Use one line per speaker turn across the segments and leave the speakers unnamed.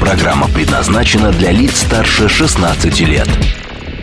Программа предназначена для лиц старше 16 лет.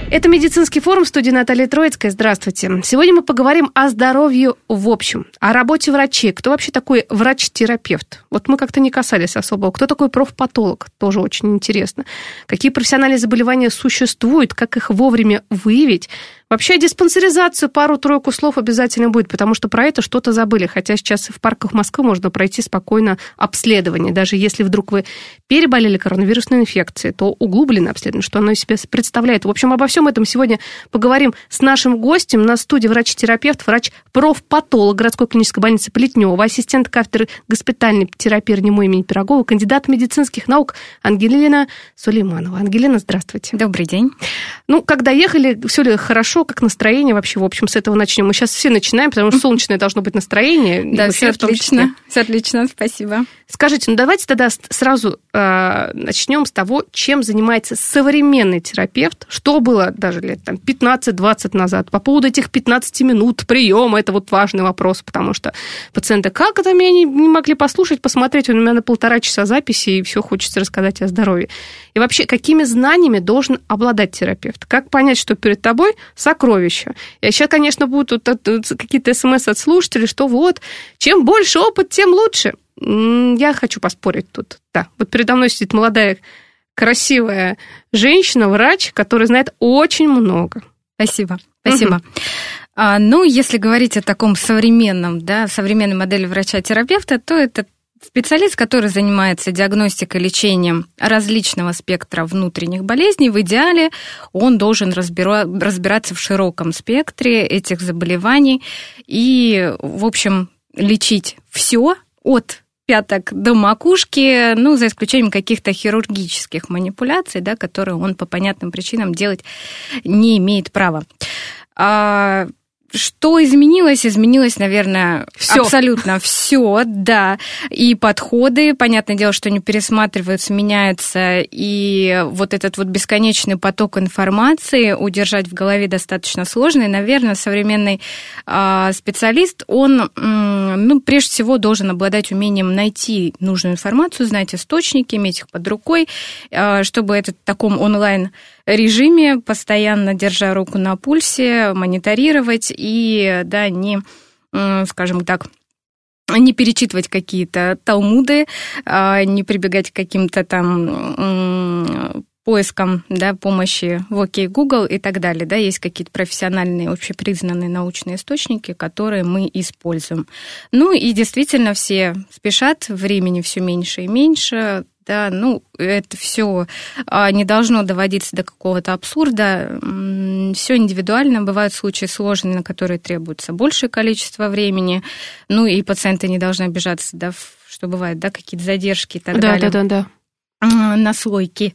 Это медицинский форум студии Наталья Троицкая. Здравствуйте. Сегодня мы поговорим о здоровье в общем, о работе врачей. Кто вообще такой врач-терапевт? Вот мы как-то не касались особо. Кто такой профпатолог? Тоже очень интересно. Какие профессиональные заболевания существуют? Как их вовремя выявить? Вообще диспансеризацию пару-тройку слов обязательно будет, потому что про это что-то забыли. Хотя сейчас в парках Москвы можно пройти спокойно обследование. Даже если вдруг вы переболели коронавирусной инфекцией, то углубленное обследование, что оно из себя представляет. В общем, обо всем этом сегодня поговорим с нашим гостем. На студии врач-терапевт, врач-профпатолог городской клинической больницы Плетнева, ассистент кафедры госпитальной терапии РНИМО имени Пирогова, кандидат медицинских наук Ангелина Сулейманова. Ангелина, здравствуйте.
Добрый день.
Ну, когда ехали, все ли хорошо? Хорошо, как настроение вообще, в общем, с этого начнем. Мы сейчас все начинаем, потому что солнечное должно быть настроение.
Да, все отлично, все отлично, спасибо.
Скажите, ну давайте тогда сразу начнем с того, чем занимается современный терапевт, что было даже лет там, 15-20 назад. По поводу этих 15 минут приема, это вот важный вопрос, потому что пациенты, как это меня не, не могли послушать, посмотреть, у меня на полтора часа записи, и все хочется рассказать о здоровье. И вообще, какими знаниями должен обладать терапевт? Как понять, что перед тобой сокровище? И сейчас, конечно, будут какие-то смс от слушателей, что вот, чем больше опыт, тем лучше. Я хочу поспорить тут. Да, вот передо мной сидит молодая, красивая женщина, врач, которая знает очень много.
Спасибо, спасибо. Угу. А, ну, если говорить о таком современном, да, современной модели врача-терапевта, то это специалист, который занимается диагностикой, лечением различного спектра внутренних болезней. В идеале он должен разбира- разбираться в широком спектре этих заболеваний и, в общем, лечить все от пяток до макушки, ну, за исключением каких-то хирургических манипуляций, да, которые он по понятным причинам делать не имеет права. Что изменилось? Изменилось, наверное, всё. абсолютно все, да. И подходы, понятное дело, что они пересматриваются, меняются, и вот этот вот бесконечный поток информации удержать в голове достаточно сложно. И, наверное, современный э, специалист, он, э, ну, прежде всего, должен обладать умением найти нужную информацию, знать источники, иметь их под рукой, э, чтобы этот в таком онлайн режиме, постоянно держа руку на пульсе, мониторировать и, да, не, скажем так, не перечитывать какие-то талмуды, а, не прибегать к каким-то там поискам да, помощи в OK Google и так далее. Да, есть какие-то профессиональные, общепризнанные научные источники, которые мы используем. Ну и действительно все спешат, времени все меньше и меньше, да, ну, это все а, не должно доводиться до какого-то абсурда. Все индивидуально. Бывают случаи сложные, на которые требуется большее количество времени. Ну, и пациенты не должны обижаться, да, что бывает, да, какие-то задержки и так
да,
далее.
Да, да, да
наслойки.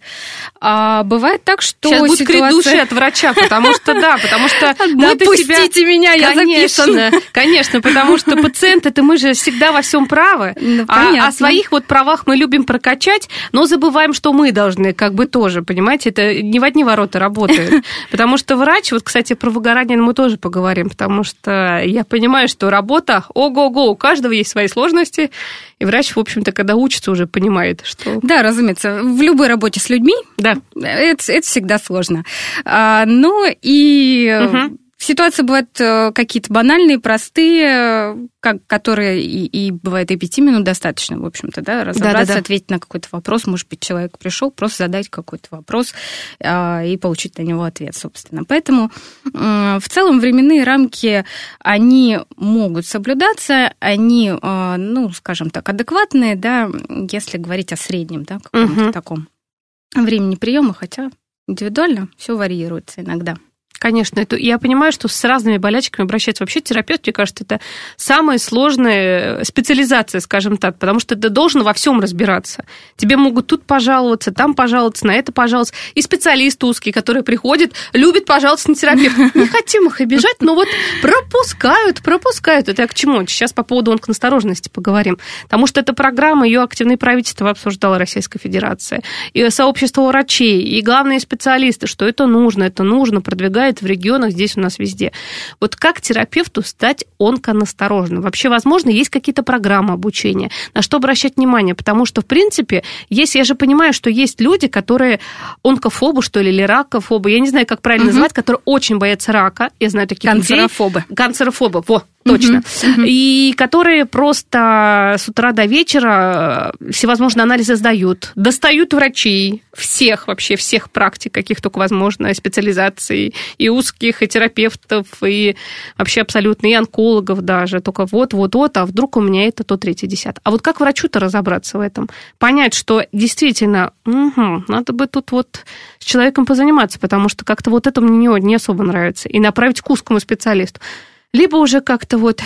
А бывает так, что
Сейчас будет ситуация... крик души от врача, потому что, да, потому что
мы Допустите себя... меня, я
конечно, записана. Конечно, потому что пациенты, это мы же всегда во всем правы, ну, а о своих вот правах мы любим прокачать, но забываем, что мы должны как бы тоже, понимаете, это не в одни ворота работает. Потому что врач, вот, кстати, про выгорание мы тоже поговорим, потому что я понимаю, что работа, ого-го, у каждого есть свои сложности, и врач, в общем-то, когда учится, уже понимает, что...
Да, разумеется, в любой работе с людьми
да.
это, это всегда сложно. А, ну и... Угу Ситуации бывают э, какие-то банальные, простые, как, которые и, и бывает и пяти минут достаточно, в общем-то, да, разобраться, да, да, да. ответить на какой-то вопрос. Может быть, человек пришел, просто задать какой-то вопрос э, и получить на него ответ, собственно. Поэтому э, в целом временные рамки, они могут соблюдаться, они, э, ну, скажем так, адекватные, да, если говорить о среднем, да, каком-то угу. таком времени приема, хотя индивидуально все варьируется иногда.
Конечно, это, я понимаю, что с разными болячками обращаться вообще терапевт, мне кажется, это самая сложная специализация, скажем так, потому что ты должен во всем разбираться. Тебе могут тут пожаловаться, там пожаловаться, на это пожаловаться. И специалист узкий, который приходит, любит пожаловаться на терапевта. Не хотим их обижать, но вот пропускают, пропускают. Это я к чему? Сейчас по поводу онконастороженности поговорим. Потому что эта программа, ее активное правительство обсуждало Российская Федерация, и сообщество врачей, и главные специалисты, что это нужно, это нужно, продвигает в регионах, здесь у нас везде. Вот как терапевту стать онконасторожным? Вообще, возможно, есть какие-то программы обучения, на что обращать внимание? Потому что, в принципе, есть, я же понимаю, что есть люди, которые онкофобы, что ли, или ракофобы, я не знаю, как правильно угу. называть, которые очень боятся рака. Я знаю таких
Канцерофобы.
людей. Канцерофобы. Во, точно. Uh-huh. И которые просто с утра до вечера всевозможные анализы сдают, достают врачей, всех вообще, всех практик, каких только возможно, специализаций, и узких, и терапевтов, и вообще абсолютно, и онкологов даже. Только вот-вот-вот, а вдруг у меня это то третье, десятое. А вот как врачу-то разобраться в этом? Понять, что действительно, угу, надо бы тут вот с человеком позаниматься, потому что как-то вот это мне не, не особо нравится, и направить к узкому специалисту либо уже как-то вот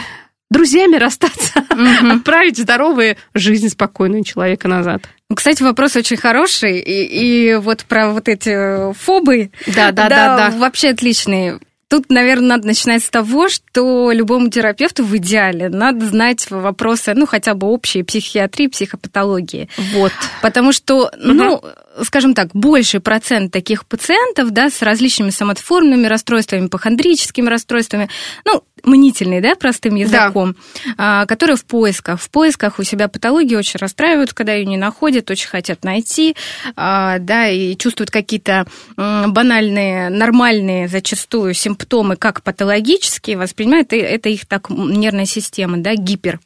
друзьями расстаться, угу. отправить здоровую жизнь спокойную человека назад.
Ну, кстати, вопрос очень хороший, и, и вот про вот эти фобы,
да, да, да, да,
вообще отличные. Тут, наверное, надо начинать с того, что любому терапевту в идеале надо знать вопросы, ну, хотя бы общей психиатрии, психопатологии.
Вот.
Потому что, ну, скажем так, больший процент таких пациентов, да, с различными соматоформными расстройствами, похондрическими расстройствами, ну, мнительные, да, простым языком, да. которые в поисках. В поисках у себя патологии очень расстраиваются, когда ее не находят, очень хотят найти, а, да, и чувствуют какие-то банальные, нормальные зачастую симптомы, как патологические, воспринимают, это их так нервная система, да, гипер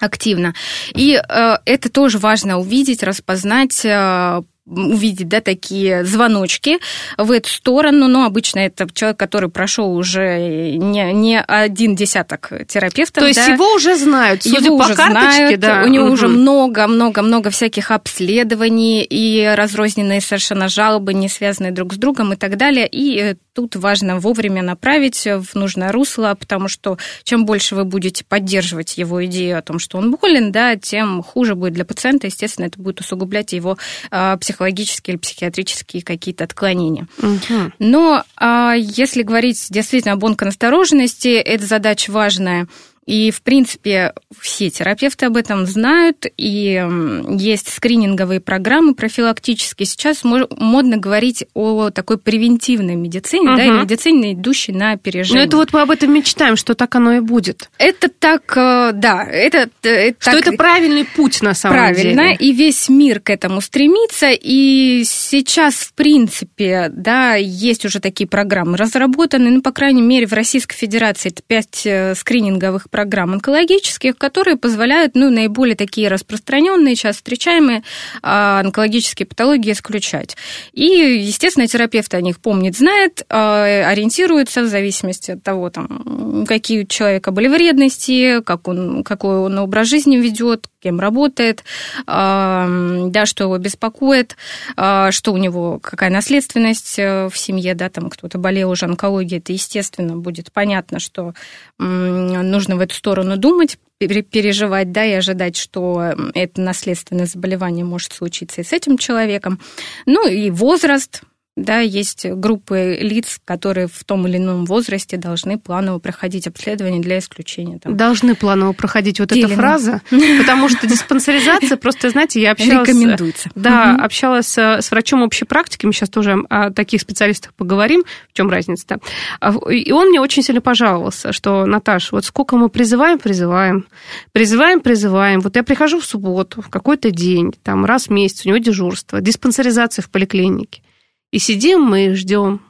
активно. И э, это тоже важно увидеть, распознать, э, увидеть, да, такие звоночки в эту сторону, но обычно это человек, который прошел уже не, не один десяток терапевтов.
То есть
да,
его уже знают, судя
его
по
уже
карточке,
знают,
да.
у него
угу.
уже много-много-много всяких обследований и разрозненные совершенно жалобы, не связанные друг с другом и так далее. И э, тут важно вовремя направить в нужное русло, потому что чем больше вы будете поддерживать его идею о том, что он болен, да, тем хуже будет для пациента. Естественно, это будет усугублять его э, психологические или психиатрические какие-то отклонения.
Угу.
Но э, если говорить действительно об онконастороженности, эта задача важная – и, в принципе, все терапевты об этом знают, и есть скрининговые программы профилактические. Сейчас модно говорить о такой превентивной медицине, угу. да, и медицине, идущей на опережение.
Ну, это вот мы об этом мечтаем, что так оно и будет.
Это так, э, да, это...
Э, это что так, это правильный путь, на самом
правильно,
деле.
Правильно, и весь мир к этому стремится, и сейчас, в принципе, да, есть уже такие программы разработаны, ну, по крайней мере, в Российской Федерации это пять э, скрининговых программ онкологических, которые позволяют ну, наиболее такие распространенные, сейчас встречаемые а, онкологические патологии исключать. И, естественно, терапевт о них помнит, знает, а, ориентируется в зависимости от того, там, какие у человека были вредности, как он, какой он образ жизни ведет, кем работает, а, да, что его беспокоит, что у него, какая наследственность э, в семье, да, там кто-то болел уже онкологией, это, естественно, будет понятно, что нужно в эту сторону думать, переживать, да, и ожидать, что это наследственное заболевание может случиться и с этим человеком. Ну и возраст, да, есть группы лиц, которые в том или ином возрасте должны планово проходить обследование для исключения. Там.
Должны планово проходить вот Делено. эта фраза, потому что диспансеризация, просто, знаете, я общалась...
Рекомендуется.
Да, общалась с врачом общей практики, мы сейчас тоже о таких специалистах поговорим, в чем разница-то. А, и он мне очень сильно пожаловался, что, Наташ, вот сколько мы призываем, призываем, призываем, призываем. Вот я прихожу в субботу, в какой-то день, там раз в месяц, у него дежурство, диспансеризация в поликлинике. И сидим мы и ждем,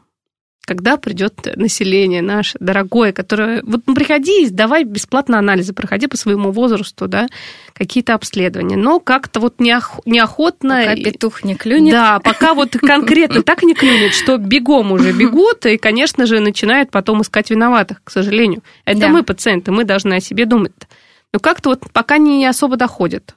когда придет население наше дорогое, которое... Вот ну, приходи, давай бесплатно анализы, проходи по своему возрасту, да, какие-то обследования. Но как-то вот неох... неохотно...
Пока петух не клюнет.
Да, пока вот конкретно так не клюнет, что бегом уже бегут, и, конечно же, начинают потом искать виноватых, к сожалению. Это да. мы, пациенты, мы должны о себе думать. Но как-то вот пока не особо доходит.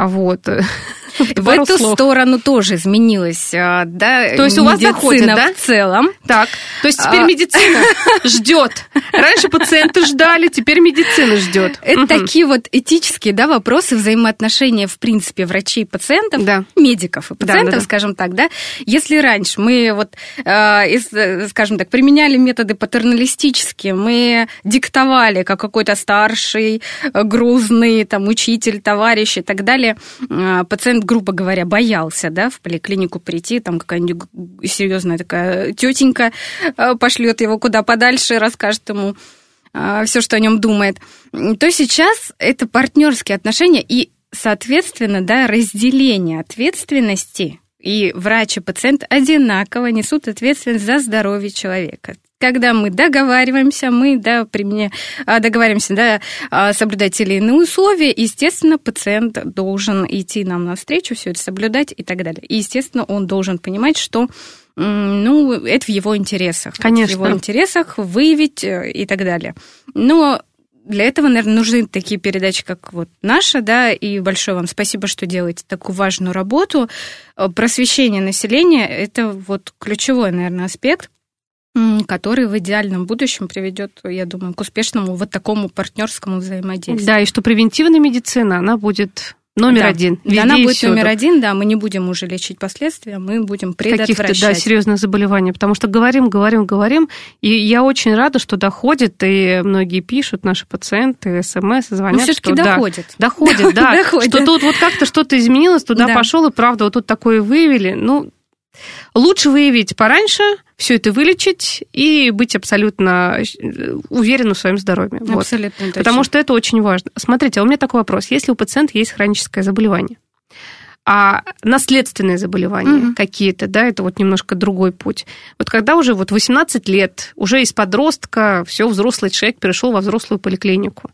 А вот.
В эту слов. сторону тоже изменилась, а, да,
То есть у вас доходит, да?
в целом.
Так, то есть теперь а... медицина ждет. Раньше пациенты ждали, теперь медицина ждет.
Это такие вот этические, да, вопросы взаимоотношения, в принципе, врачей и пациентов, да. медиков и пациентов, да, да, скажем так, да. Если раньше мы вот, э, скажем так, применяли методы патерналистические, мы диктовали, как какой-то старший, э, грузный, там, учитель, товарищ и так далее, э, пациент грубо говоря, боялся, да, в поликлинику прийти, там какая-нибудь серьезная такая тетенька э, пошлет его куда подальше, расскажет ему э, все, что о нем думает, то сейчас это партнерские отношения и, соответственно, да, разделение ответственности и врач и пациент одинаково несут ответственность за здоровье человека когда мы договариваемся, мы да, применя... А, договариваемся да, а, соблюдать или иные условия, естественно, пациент должен идти нам навстречу, все это соблюдать и так далее. И, естественно, он должен понимать, что ну, это в его интересах.
Конечно.
В его интересах выявить э, и так далее. Но для этого, наверное, нужны такие передачи, как вот наша, да, и большое вам спасибо, что делаете такую важную работу. Э, просвещение населения – это вот ключевой, наверное, аспект, который в идеальном будущем приведет, я думаю, к успешному вот такому партнерскому взаимодействию.
Да, и что превентивная медицина, она будет номер
да.
один.
Везде она будет номер один, да, мы не будем уже лечить последствия, мы будем предотвращать.
Каких-то, да, серьезных заболеваний, потому что говорим, говорим, говорим, и я очень рада, что доходит, и многие пишут, наши пациенты, смс, звонят, Но
все-таки
что
доходит.
Да, доходит, да, доходит. что тут вот как-то что-то изменилось, туда да. пошел, и правда, вот тут такое выявили, ну, Лучше выявить пораньше, все это вылечить и быть абсолютно э, уверенным в своем здоровье.
Абсолютно вот.
Потому что это очень важно. Смотрите, а у меня такой вопрос. Если у пациента есть хроническое заболевание, а наследственные заболевания угу. какие-то, да, это вот немножко другой путь. Вот когда уже вот 18 лет, уже из подростка, все, взрослый человек перешел во взрослую поликлинику,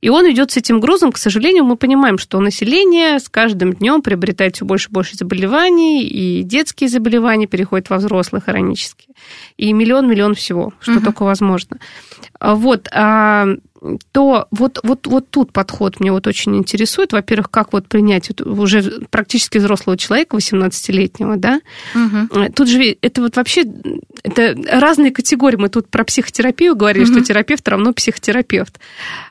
и он идет с этим грузом. К сожалению, мы понимаем, что население с каждым днем приобретает все больше и больше заболеваний, и детские заболевания переходят во взрослые хронические, и миллион-миллион всего, что угу. только возможно. Вот. А, то вот, вот, вот тут подход мне вот очень интересует. Во-первых, как вот принять уже практически взрослого человека, 18-летнего, да? Угу. Тут же это вот вообще это разные категории. Мы тут про психотерапию говорили, угу. что терапевт равно психотерапевт.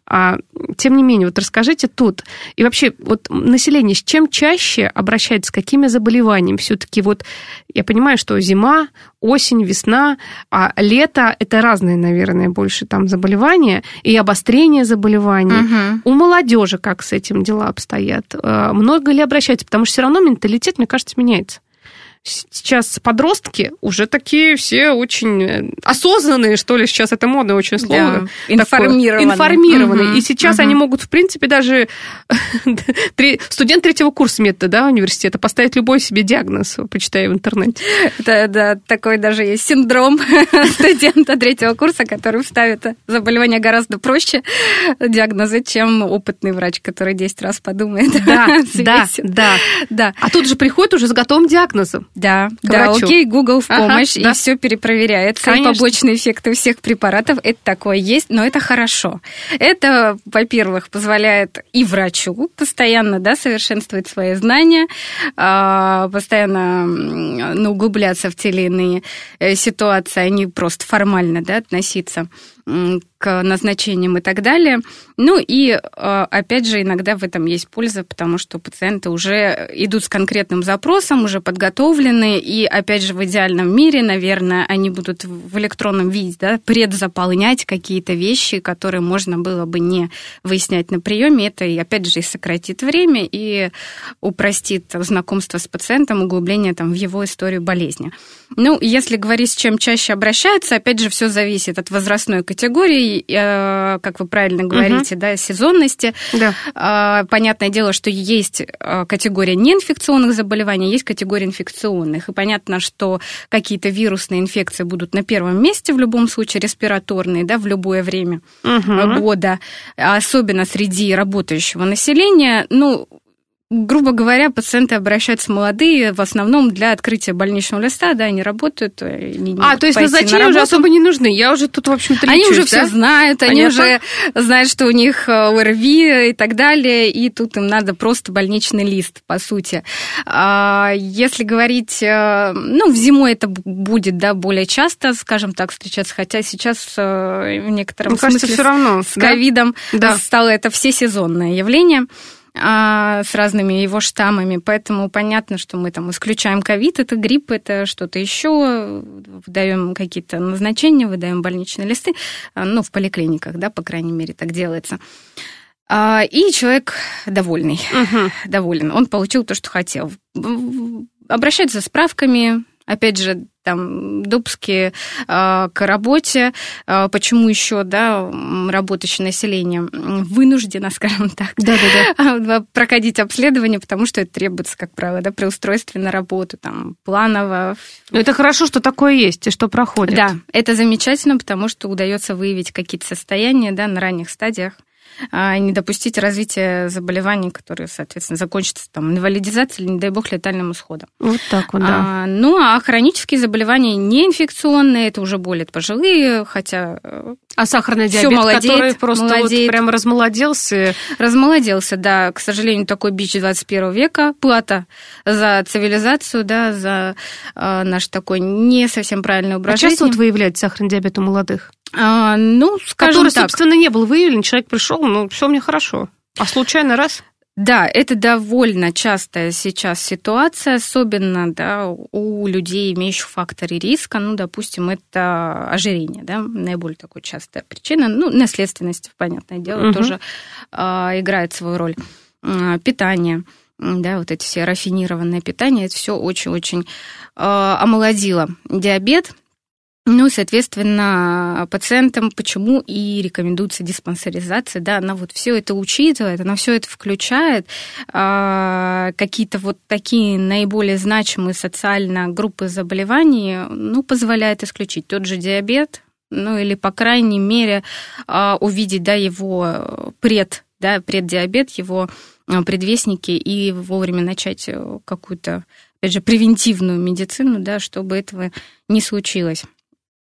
А, тем не менее, вот расскажите тут. И вообще, вот население с чем чаще обращается, с какими заболеваниями? Все-таки вот я понимаю, что зима, осень, весна, а лето – это разные, наверное, больше там заболевания и обострение заболеваний. Угу. У молодежи как с этим дела обстоят? А, много ли обращаются? Потому что все равно менталитет, мне кажется, меняется сейчас подростки уже такие все очень э, осознанные, что ли, сейчас это модное очень слово. Да,
информированные.
Информированные. Угу, и сейчас угу. они могут, в принципе, даже студент третьего курса метода да, университета поставить любой себе диагноз, почитая в интернете.
Да, да, такой даже есть синдром студента третьего курса, который ставит заболевание гораздо проще диагнозы, чем опытный врач, который 10 раз подумает.
Да, да, да. А тут же приходит уже с готовым диагнозом.
Да, да, врачу. окей, Google в помощь, ага, и да. все перепроверяется. Конечно. побочные эффекты у всех препаратов, это такое есть, но это хорошо. Это, во-первых, позволяет и врачу постоянно да, совершенствовать свои знания, а, постоянно ну, углубляться в те или иные э, ситуации, а не просто формально да, относиться к назначениям и так далее. Ну и, э, опять же, иногда в этом есть польза, потому что пациенты уже идут с конкретным запросом, уже подготовлены, и, опять же, в идеальном мире, наверное, они будут в электронном виде да, предзаполнять какие-то вещи, которые можно было бы не выяснять на приеме. Это, и, опять же, и сократит время, и упростит знакомство с пациентом, углубление там, в его историю болезни. Ну, если говорить, с чем чаще обращаются, опять же, все зависит от возрастной категории э, как вы правильно говорите, угу. да, сезонности. Да. А, понятное дело, что есть э, категория неинфекционных заболеваний, есть категория инфекционных. И понятно, что какие-то вирусные инфекции будут на первом месте в любом случае, респираторные, да, в любое время угу. года, особенно среди работающего населения. Ну, грубо говоря, пациенты обращаются молодые в основном для открытия больничного листа, да, они работают. Они
а, то есть назначения уже особо не нужны. Я уже тут, в общем-то,
Они уже
да?
все знают, они Понятно? уже знают, что у них э, ОРВИ и так далее, и тут им надо просто больничный лист, по сути. А, если говорить, э, ну, в зимой это будет, да, более часто, скажем так, встречаться, хотя сейчас э, в некотором
Мне
смысле
кажется, все равно,
с ковидом
да?
стало это всесезонное явление а, с разными его штаммами, поэтому понятно, что мы там исключаем ковид, это грипп, это что-то еще, выдаем какие-то назначения, выдаем больничные листы, а, ну, в поликлиниках, да, по крайней мере, так делается. А, и человек довольный, угу. доволен, он получил то, что хотел. Обращается за справками, опять же, там, допуски э, к работе, э, почему еще, да, работающее население вынуждено, скажем так,
да, да,
да. проходить обследование, потому что это требуется, как правило, да, при устройстве на работу, там, планово.
Но это хорошо, что такое есть и что проходит.
Да, это замечательно, потому что удается выявить какие-то состояния, да, на ранних стадиях а не допустить развития заболеваний, которые, соответственно, закончатся там инвалидизацией или, не дай бог, летальным исходом.
Вот так вот, да.
А, ну, а хронические заболевания неинфекционные, это уже более пожилые, хотя
э, а сахарный диабет, молодеет, который просто молодеет. вот прям размолоделся.
Размолоделся, да. К сожалению, такой бич 21 века. Плата за цивилизацию, да, за э, наш такой не совсем правильный образ а
жизни. часто вот выявляете сахарный диабет у молодых?
А, ну, скажем
Который, так. собственно, не был выявлен, человек пришел, ну, все мне хорошо. А случайно раз?
Да, это довольно частая сейчас ситуация, особенно да, у людей, имеющих факторы риска. Ну, допустим, это ожирение, да, наиболее такой частая причина. Ну, наследственность, понятное дело, угу. тоже э, играет свою роль. Э, питание, да, вот эти все рафинированное питание, это все очень-очень э, омолодило диабет – ну, соответственно, пациентам почему и рекомендуется диспансеризация, да, она вот все это учитывает, она все это включает, э, какие-то вот такие наиболее значимые социально группы заболеваний, ну, позволяет исключить тот же диабет, ну, или, по крайней мере, э, увидеть, да, его пред, да, преддиабет, его предвестники и вовремя начать какую-то, опять же, превентивную медицину, да, чтобы этого не случилось.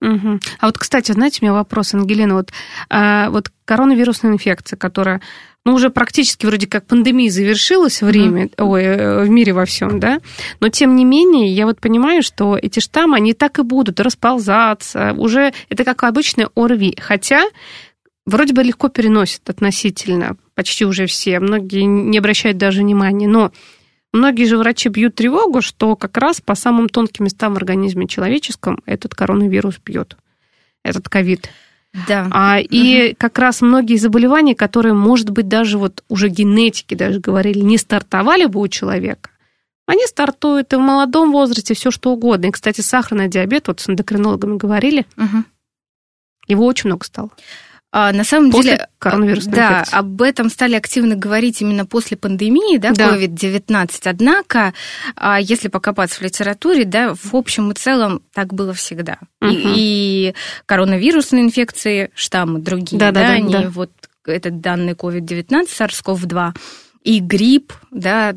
Угу. А вот, кстати, знаете, у меня вопрос, Ангелина, вот, а, вот коронавирусная инфекция, которая, ну, уже практически вроде как пандемия завершилась в Риме, mm ой, э, в мире во всем, да, но тем не менее, я вот понимаю, что эти штаммы, они так и будут расползаться, уже это как обычный ОРВИ, хотя вроде бы легко переносят относительно, почти уже все, многие не обращают даже внимания, но Многие же врачи бьют тревогу, что как раз по самым тонким местам в организме человеческом этот коронавирус бьет, этот ковид.
Да.
А, и угу. как раз многие заболевания, которые, может быть, даже вот уже генетики даже говорили, не стартовали бы у человека, они стартуют и в молодом возрасте, все что угодно. И, кстати, сахарный диабет, вот с эндокринологами говорили, угу. его очень много стало.
А, на самом
после
деле,
коронавирусной
да,
инфекции.
об этом стали активно говорить именно после пандемии, да, да. COVID-19. Однако, а, если покопаться в литературе, да, в общем и целом так было всегда. Угу. И, и коронавирусные инфекции, штаммы другие, да, да, да, да они да. вот этот данный COVID-19, SARS-CoV-2, и грипп, да,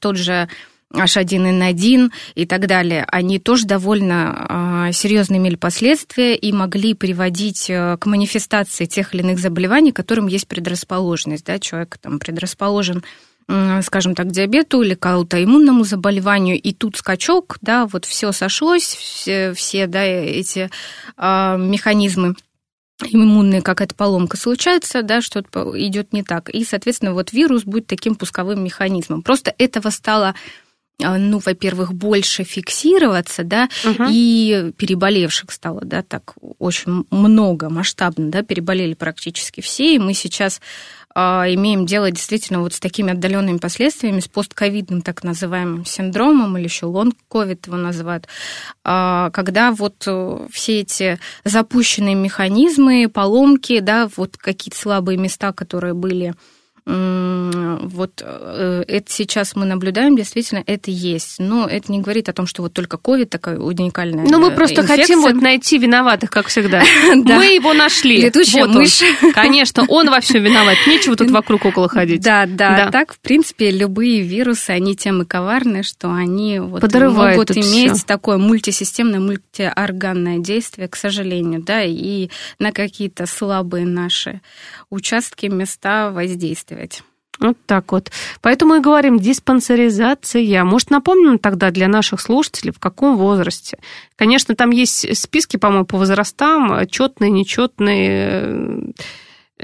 тот же H1N1 и так далее, они тоже довольно э, серьезно имели последствия и могли приводить э, к манифестации тех или иных заболеваний, которым есть предрасположенность. Да? Человек там предрасположен скажем так, диабету или к аутоиммунному заболеванию, и тут скачок, да, вот все сошлось, все, все да, эти э, механизмы иммунные, какая-то поломка случается, да, что-то идет не так. И, соответственно, вот вирус будет таким пусковым механизмом. Просто этого стало а, ну, во-первых, больше фиксироваться, да, угу. и переболевших стало, да, так очень много, масштабно, да, переболели практически все, и мы сейчас а, имеем дело действительно вот с такими отдаленными последствиями, с постковидным так называемым синдромом, или еще лонг-ковид его называют, а, когда вот э, все эти запущенные механизмы, поломки, да, вот какие-то слабые места, которые были вот э, это сейчас мы наблюдаем, действительно, это есть. Но это не говорит о том, что вот только COVID такая уникальная
Ну, мы просто инфекция. хотим вот найти виноватых, как всегда. Мы его нашли.
Летучая мышь.
Конечно, он во всем виноват. Нечего тут вокруг около ходить.
Да, да. Так, в принципе, любые вирусы, они тем и коварны, что они вот могут иметь такое мультисистемное, мультиорганное действие, к сожалению, да, и на какие-то слабые наши участки, места воздействовать.
Вот так вот. Поэтому и говорим диспансеризация. Может, напомним тогда для наших слушателей, в каком возрасте? Конечно, там есть списки, по-моему, по возрастам, четные, нечетные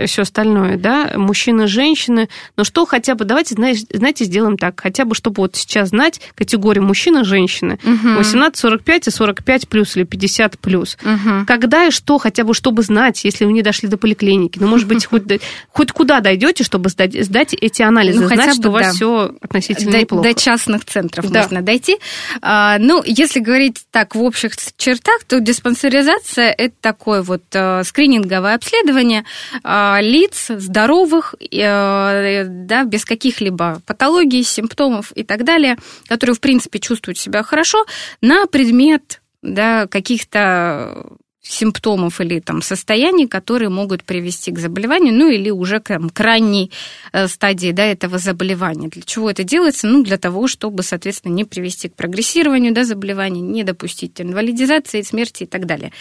все остальное, да, мужчины, женщины. Но что хотя бы, давайте, знаете, сделаем так, хотя бы, чтобы вот сейчас знать категорию мужчины, женщины, угу. 18-45 и 45 плюс или 50 плюс. Угу. Когда и что, хотя бы, чтобы знать, если вы не дошли до поликлиники. Ну, может быть, хоть, хоть куда дойдете, чтобы сдать, сдать эти анализы, ну, знать, что у вас да. все относительно
до,
неплохо.
До частных центров да. можно дойти. А, ну, если говорить так в общих чертах, то диспансеризация – это такое вот а, скрининговое обследование, а, лиц здоровых, э, да, без каких-либо патологий, симптомов и так далее, которые, в принципе, чувствуют себя хорошо, на предмет да, каких-то симптомов или там состояний, которые могут привести к заболеванию, ну или уже к там, крайней э, стадии да, этого заболевания. Для чего это делается? Ну, для того, чтобы, соответственно, не привести к прогрессированию да, заболевания, не допустить инвалидизации, смерти и так далее.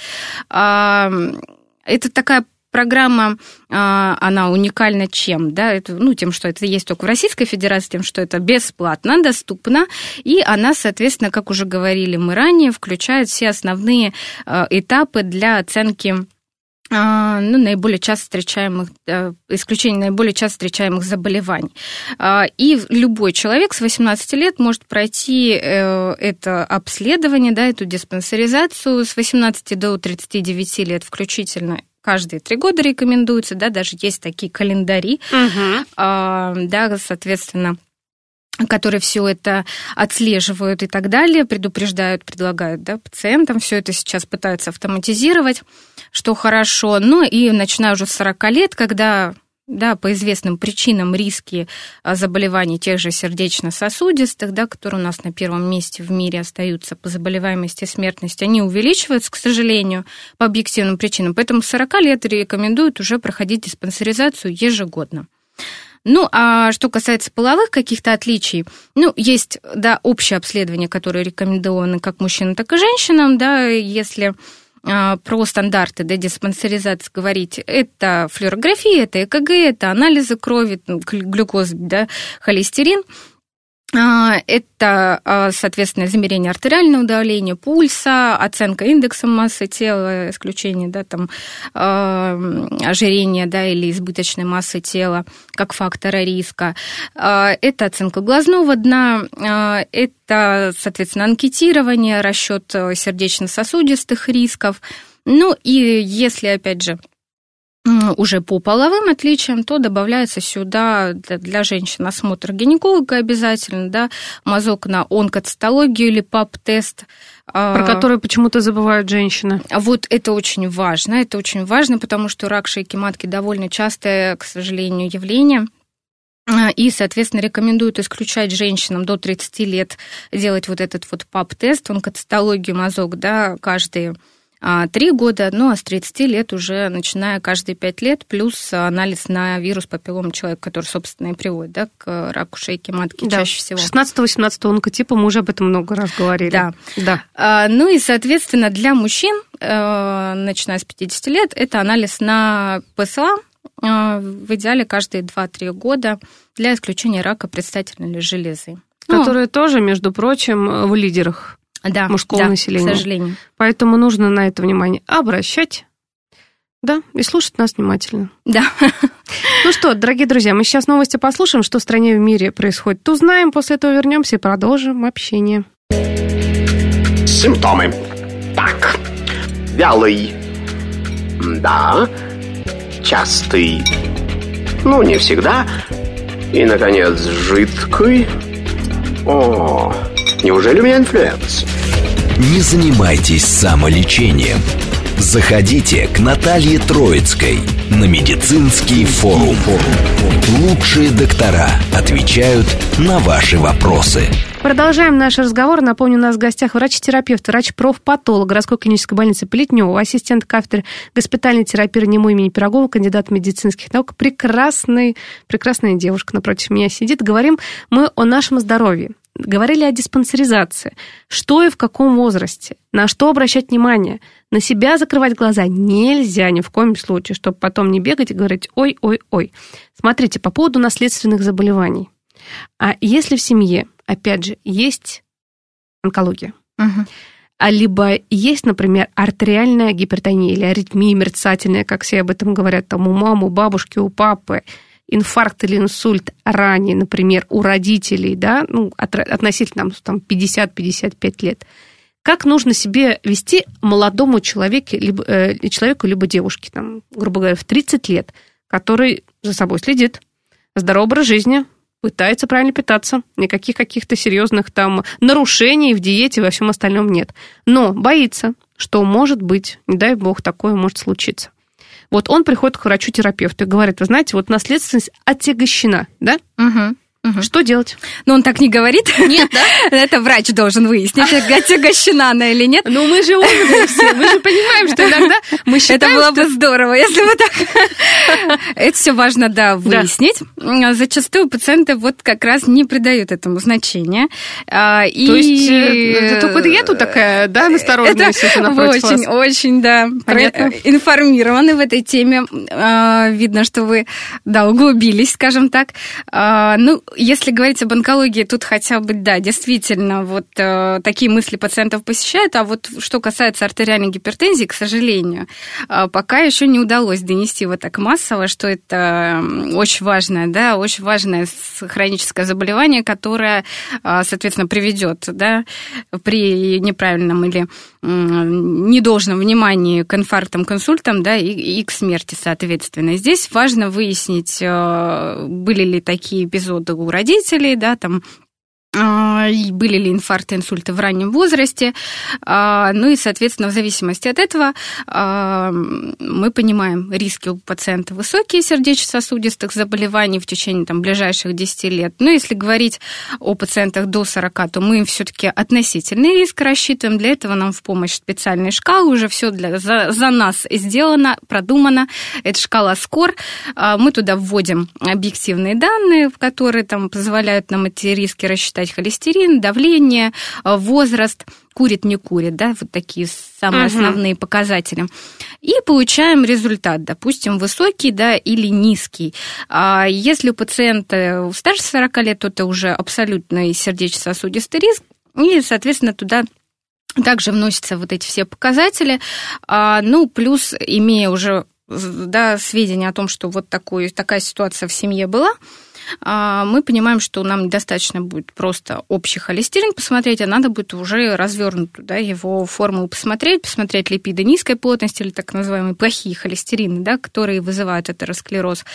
Это такая программа, а, она уникальна чем? Да? Это, ну, тем, что это есть только в Российской Федерации, тем, что это бесплатно, доступно, и она, соответственно, как уже говорили мы ранее, включает все основные а, этапы для оценки а, ну, наиболее часто встречаемых, исключение наиболее часто встречаемых заболеваний. И любой человек с 18 лет может пройти э, это обследование, да, эту диспансеризацию с 18 до 39 лет включительно каждые три года рекомендуется, да, даже есть такие календари, угу. а, да, соответственно, которые все это отслеживают и так далее, предупреждают, предлагают да, пациентам. Все это сейчас пытаются автоматизировать, что хорошо. Ну и начиная уже с 40 лет, когда да, по известным причинам риски а, заболеваний тех же сердечно-сосудистых, да, которые у нас на первом месте в мире остаются по заболеваемости и смертности, они увеличиваются, к сожалению, по объективным причинам. Поэтому 40 лет рекомендуют уже проходить диспансеризацию ежегодно. Ну, а что касается половых каких-то отличий, ну, есть, да, общее обследование, которое рекомендовано как мужчинам, так и женщинам, да, если про стандарты да, диспансеризации говорить, это флюорография, это ЭКГ, это анализы крови, ну, глюкоза, да, холестерин. А, это, а, соответственно, измерение артериального давления, пульса, оценка индекса массы тела, исключение да, там, а, ожирения да, или избыточной массы тела как фактора риска. Это оценка глазного дна, это, соответственно, анкетирование, расчет сердечно-сосудистых рисков. Ну и если, опять же, уже по половым отличиям, то добавляется сюда для, для женщин осмотр гинеколога обязательно, да, мазок на онкоцитологию или ПАП-тест.
А, Про который почему-то забывают женщины.
Вот это очень важно, это очень важно, потому что рак шейки матки довольно частое, к сожалению, явление. А, и, соответственно, рекомендуют исключать женщинам до 30 лет делать вот этот вот ПАП-тест, онкоцитологию мазок, да, каждые а, три года, ну а с 30 лет уже начиная каждые пять лет, плюс анализ на вирус папиллома человека, который, собственно, и приводит да, к раку шейки матки да. чаще всего.
16-18 онкотипа мы уже об этом много раз говорили.
Да. да. А, ну и, соответственно, для мужчин, э, начиная с 50 лет, это анализ на ПСА, э, в идеале каждые 2-3 года для исключения рака предстательной железы.
Которые ну, тоже, между прочим, в лидерах да, мужского да, населения.
к сожалению.
Поэтому нужно на это внимание обращать. Да, и слушать нас внимательно.
Да.
Ну что, дорогие друзья, мы сейчас новости послушаем, что в стране и в мире происходит. Узнаем, после этого вернемся и продолжим общение.
Симптомы. Так, вялый. Да. Частый. Ну, не всегда. И, наконец, жидкий. О, Неужели у меня инфлюенс?
Не занимайтесь самолечением. Заходите к Наталье Троицкой на медицинский форум. Лучшие доктора отвечают на ваши вопросы.
Продолжаем наш разговор. Напомню, у нас в гостях врач-терапевт, врач-профпатолог городской клинической больницы Плетнева, ассистент кафедры госпитальной терапии НИМУ имени Пирогова, кандидат медицинских наук. Прекрасный, прекрасная девушка напротив меня сидит. Говорим мы о нашем здоровье. Говорили о диспансеризации. Что и в каком возрасте? На что обращать внимание? На себя закрывать глаза нельзя ни в коем случае, чтобы потом не бегать и говорить «ой-ой-ой». Смотрите, по поводу наследственных заболеваний. А если в семье, опять же, есть онкология, угу. а либо есть, например, артериальная гипертония или аритмия мерцательная, как все об этом говорят, там у мамы, у бабушки, у папы, инфаркт или инсульт ранее, например, у родителей, да, ну, относительно там, 50-55 лет, как нужно себе вести молодому человеку, либо, э, человеку, либо девушке, там, грубо говоря, в 30 лет, который за собой следит, здоровый образ жизни, пытается правильно питаться, никаких каких-то серьезных там нарушений в диете и во всем остальном нет. Но боится, что может быть, не дай бог, такое может случиться. Вот он приходит к врачу-терапевту и говорит, вы знаете, вот наследственность отягощена, да?
Угу. Угу.
Что делать?
Ну, он так не говорит.
Нет, да?
Это врач должен выяснить, отягощена она или нет.
Ну, мы же умные все, мы же понимаем, что иногда мы считаем,
Это было бы здорово, если бы так... Это все важно, да, выяснить. Зачастую пациенты вот как раз не придают этому значения.
А. То есть, э, только я тут такая, да, настороженная
Это очень, очень, да, информированы в этой теме. А, видно, что вы, да, углубились, скажем так. А, ну, если говорить об онкологии, тут хотя бы, да, действительно, вот э, такие мысли пациентов посещают, а вот что касается артериальной гипертензии, к сожалению, э, пока еще не удалось донести вот так массово, что это очень важное, да, очень важное хроническое заболевание, которое, э, соответственно, приведет, да, при неправильном или недолжном внимании к инфарктам, к инсультам, да, и, и к смерти, соответственно. Здесь важно выяснить, э, были ли такие эпизоды у родителей, да, там были ли инфаркты, инсульты в раннем возрасте. А, ну и, соответственно, в зависимости от этого а, мы понимаем, риски у пациента высокие сердечно-сосудистых заболеваний в течение там, ближайших 10 лет. Но если говорить о пациентах до 40, то мы им все-таки относительный риск рассчитываем. Для этого нам в помощь специальные шкалы. Уже все для, за, за нас сделано, продумано. Это шкала СКОР. Мы туда вводим объективные данные, которые там, позволяют нам эти риски рассчитать считать холестерин, давление, э, возраст, курит, не курит, да, вот такие самые угу. основные показатели. И получаем результат, допустим, высокий, да, или низкий. А если у пациента старше 40 лет, то это уже абсолютный сердечно-сосудистый риск, и, соответственно, туда также вносятся вот эти все показатели. А, ну, плюс, имея уже да, сведения о том, что вот такой, такая ситуация в семье была, мы понимаем, что нам недостаточно будет просто общий холестерин посмотреть, а надо будет уже развернутую да, его формулу посмотреть, посмотреть липиды низкой плотности или так называемые плохие холестерины, да, которые вызывают атеросклероз,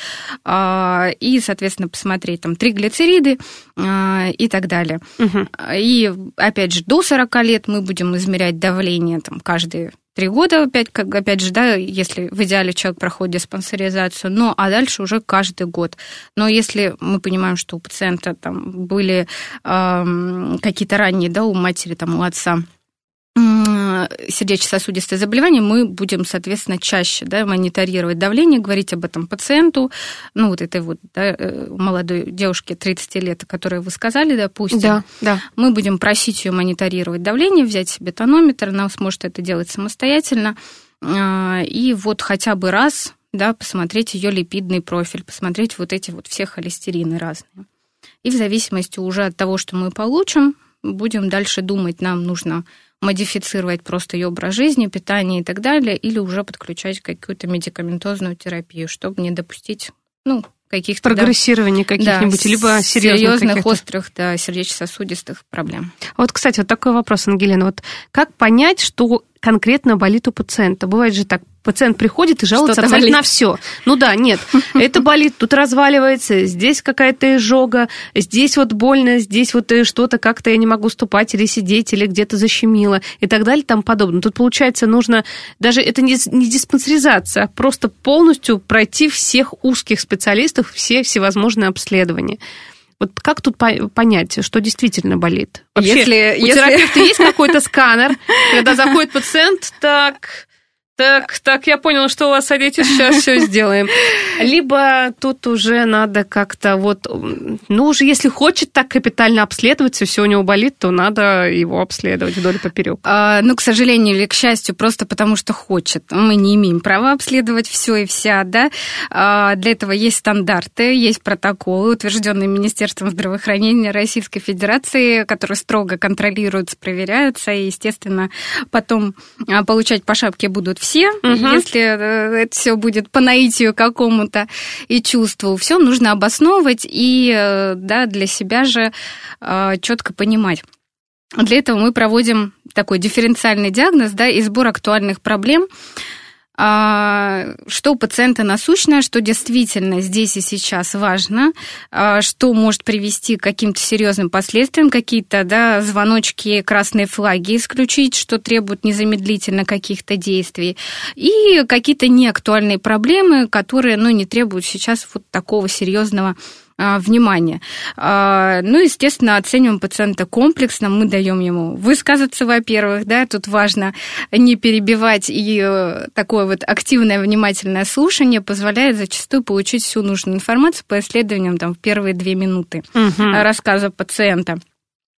а, и, соответственно, посмотреть там триглицериды а, и так далее. Угу. И, опять же, до 40 лет мы будем измерять давление там, каждые три года, опять, как, опять же, да, если в идеале человек проходит диспансеризацию, но а дальше уже каждый год. Но если мы понимаем, что у пациента там были э, какие-то ранние, да, у матери, там, у отца сердечно-сосудистые заболевания, мы будем, соответственно, чаще да, мониторировать давление, говорить об этом пациенту, ну, вот этой вот да, э, молодой девушке 30 лет, о которой вы сказали, допустим.
Да, да.
Мы будем просить ее мониторировать давление, взять себе тонометр, она сможет это делать самостоятельно, а, и вот хотя бы раз да, посмотреть ее липидный профиль, посмотреть вот эти вот все холестерины разные. И в зависимости уже от того, что мы получим, будем дальше думать, нам нужно модифицировать просто ее образ жизни, питание и так далее, или уже подключать какую-то медикаментозную терапию, чтобы не допустить, ну, каких-то...
Прогрессирования да, каких-нибудь, да, либо серьезных,
серьезных острых, да, сердечно-сосудистых проблем.
Вот, кстати, вот такой вопрос, Ангелина. Вот как понять, что конкретно болит у пациента? Бывает же так, пациент приходит и жалуется абсолютно
болит.
на все. Ну да, нет, это болит, тут разваливается, здесь какая-то изжога, здесь вот больно, здесь вот э, что-то как-то я не могу ступать или сидеть, или где-то защемило и так далее тому подобное. Тут, получается, нужно даже, это не, не диспансеризация, а просто полностью пройти всех узких специалистов, все всевозможные обследования. Вот как тут по- понять, что действительно болит? Вообще,
Если-
у
если-
терапевта есть какой-то сканер, когда заходит пациент, так, так, так, я понял, что у вас садитесь, сейчас все сделаем. Либо тут уже надо как-то вот, ну уже если хочет так капитально обследоваться, все у него болит, то надо его обследовать вдоль и поперек.
А, Ну, к сожалению или к счастью, просто потому что хочет. Мы не имеем права обследовать все и вся, да. А, Для этого есть стандарты, есть протоколы, утвержденные Министерством здравоохранения Российской Федерации, которые строго контролируются, проверяются, и, естественно, потом а, получать по шапке будут все,
Мгм.
если э, это все будет по наитию какому-то и чувству. Все нужно обосновывать и э, да, для себя же четко понимать. Для этого мы проводим такой дифференциальный диагноз да, и сбор актуальных проблем, что у пациента насущное, что действительно здесь и сейчас важно, а, что может привести к каким-то серьезным последствиям, какие-то да, звоночки, красные флаги исключить, что требует незамедлительно каких-то действий, и какие-то неактуальные проблемы, которые ну, не требуют сейчас вот такого серьезного а, внимания. А, Ну, естественно, оцениваем пациента комплексно, мы даем ему высказаться, во-первых, да, тут важно не перебивать, и э, такое вот активное, внимательное слушание позволяет зачастую получить всю нужную информацию по исследованиям там, в первые две минуты
Мгм.
рассказа пациента.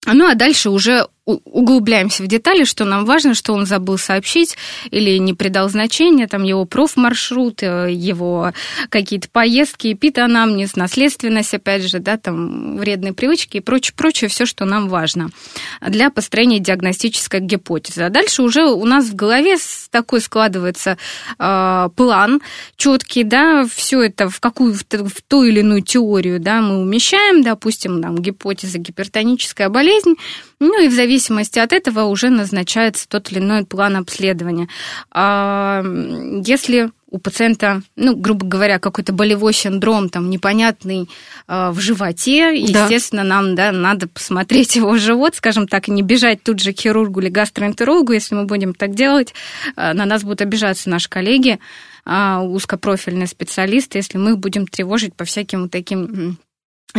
Ну, а дальше уже углубляемся в детали, что нам важно, что он забыл сообщить или не придал значения, там его профмаршрут, э, его какие-то поездки, эпитанамнез, наследственность, опять же, да, там вредные привычки и прочее, прочее, все, что нам важно для построения диагностической гипотезы. А дальше уже у нас в голове такой складывается э, план четкий, да, все это в какую в ту или иную теорию, да, мы умещаем, допустим, там гипотеза гипертоническая болезнь, ну и в зависимости от этого уже назначается тот или иной план обследования. А, если у пациента, ну, грубо говоря, какой-то болевой синдром, там, непонятный э, в животе,
Да.
естественно, нам, да, надо посмотреть его живот, скажем так, и не бежать тут же к хирургу или гастроэнтерологу, если мы будем так делать, э, на нас будут обижаться наши коллеги, а, узкопрофильные специалисты, если мы их будем тревожить по всяким таким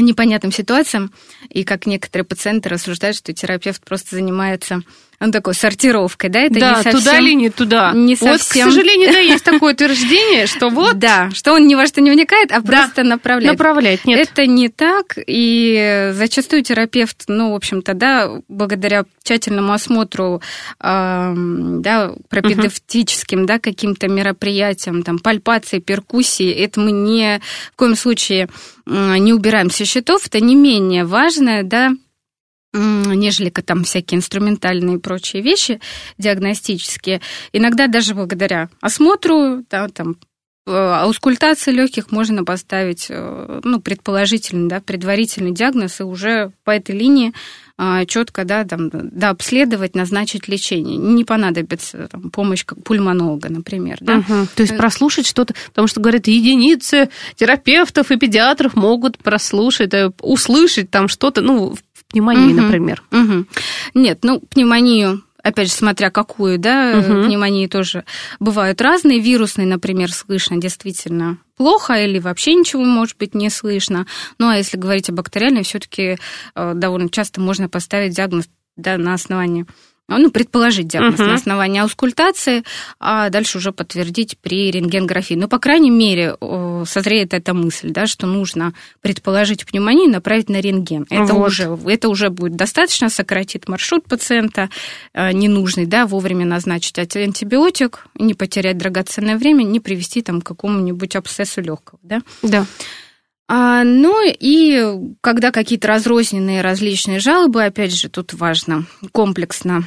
непонятным ситуациям, и как некоторые пациенты рассуждают, что терапевт просто занимается ну, такой сортировкой, да, это
да,
не совсем...
туда ли не туда.
не
Вот,
совсем.
к сожалению, да, есть такое утверждение, что вот
Да, что он ни во что не вникает, а просто направляет.
направлять. Нет,
Это не так, и зачастую терапевт, ну, в общем-то, да, благодаря тщательному осмотру, да, пропедевтическим, да, каким-то мероприятиям, там, пальпации, перкуссии, это мы не, в коем случае не убираем со счетов, это не менее важное, да, нежели там всякие инструментальные и прочие вещи диагностические. Иногда даже благодаря осмотру, да, там, э, аускультации легких можно поставить, э, ну, предположительный, да, предварительный диагноз и уже по этой линии четко, да, там, да, обследовать, назначить лечение. Не понадобится там, помощь как пульмонолога, например, да.
Мгм. То есть прослушать что-то, потому что, говорят, единицы терапевтов и педиатров могут прослушать, э, услышать там что-то, ну, в пневмонии,
Мгм.
например.
Мгм. Нет, ну, пневмонию, опять же, смотря какую, да,
Мгм.
пневмонии тоже бывают разные. Вирусные, например, слышно действительно плохо или вообще ничего, может быть, не слышно. Ну, а если говорить о бактериальной, все-таки довольно часто можно поставить диагноз да, на основании ну, предположить диагноз
Мгм.
на основании аускультации, а дальше уже подтвердить при рентгенграфии. Но, по крайней мере, созреет эта мысль, да, что нужно предположить пневмонию и направить на рентген. Это,
Вот.
уже, это уже будет достаточно, сократит маршрут пациента э, ненужный, да, вовремя назначить анти- антибиотик, не потерять драгоценное время, не привести там, к какому-нибудь абсцессу легкого. Да?
Да.
А, ну и когда какие-то разрозненные различные жалобы, опять же, тут важно комплексно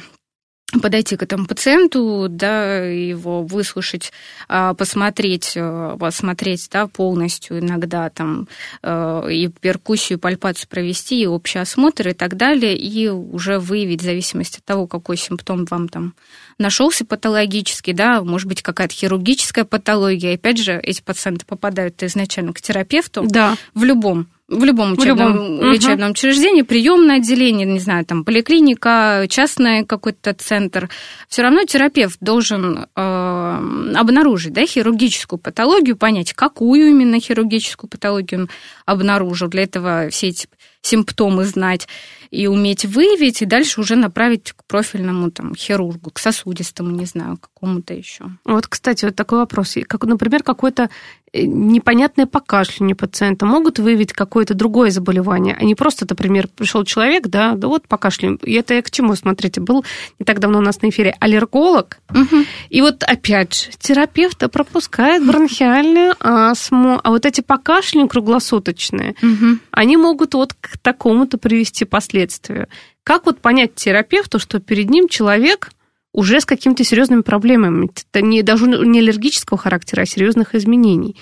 подойти к этому пациенту, да, его выслушать, а, посмотреть, э, посмотреть, да, полностью иногда там э, и перкуссию, и пальпацию провести, и общий осмотр и так далее, и уже выявить в зависимости от того, какой симптом вам там нашелся патологический, да, может быть, какая-то хирургическая патология. Опять же, эти пациенты попадают изначально к терапевту
да.
в любом в любом учебном, в любом. учебном угу. учреждении, приемное отделение, не знаю, там поликлиника, частный какой-то центр, все равно терапевт должен э, обнаружить да, хирургическую патологию, понять, какую именно хирургическую патологию он обнаружил. Для этого все эти симптомы знать и уметь выявить, и дальше уже направить к профильному там, хирургу, к сосудистому, не знаю, какому-то еще.
Вот, кстати, вот такой вопрос. Как, например, какое-то э, непонятное покашляние пациента могут выявить какое-то другое заболевание, а не просто, например, пришел человек, да, да вот покашляем. И это я к чему, смотрите, был не так давно у нас на эфире аллерголог, угу. и вот опять же, терапевт пропускает бронхиальную астму, а вот эти покашляния круглосуточные, угу. они могут вот к такому-то привести последствию. Как вот понять терапевту, что перед ним человек уже с какими-то серьезными проблемами, это не даже не аллергического характера, а серьезных изменений.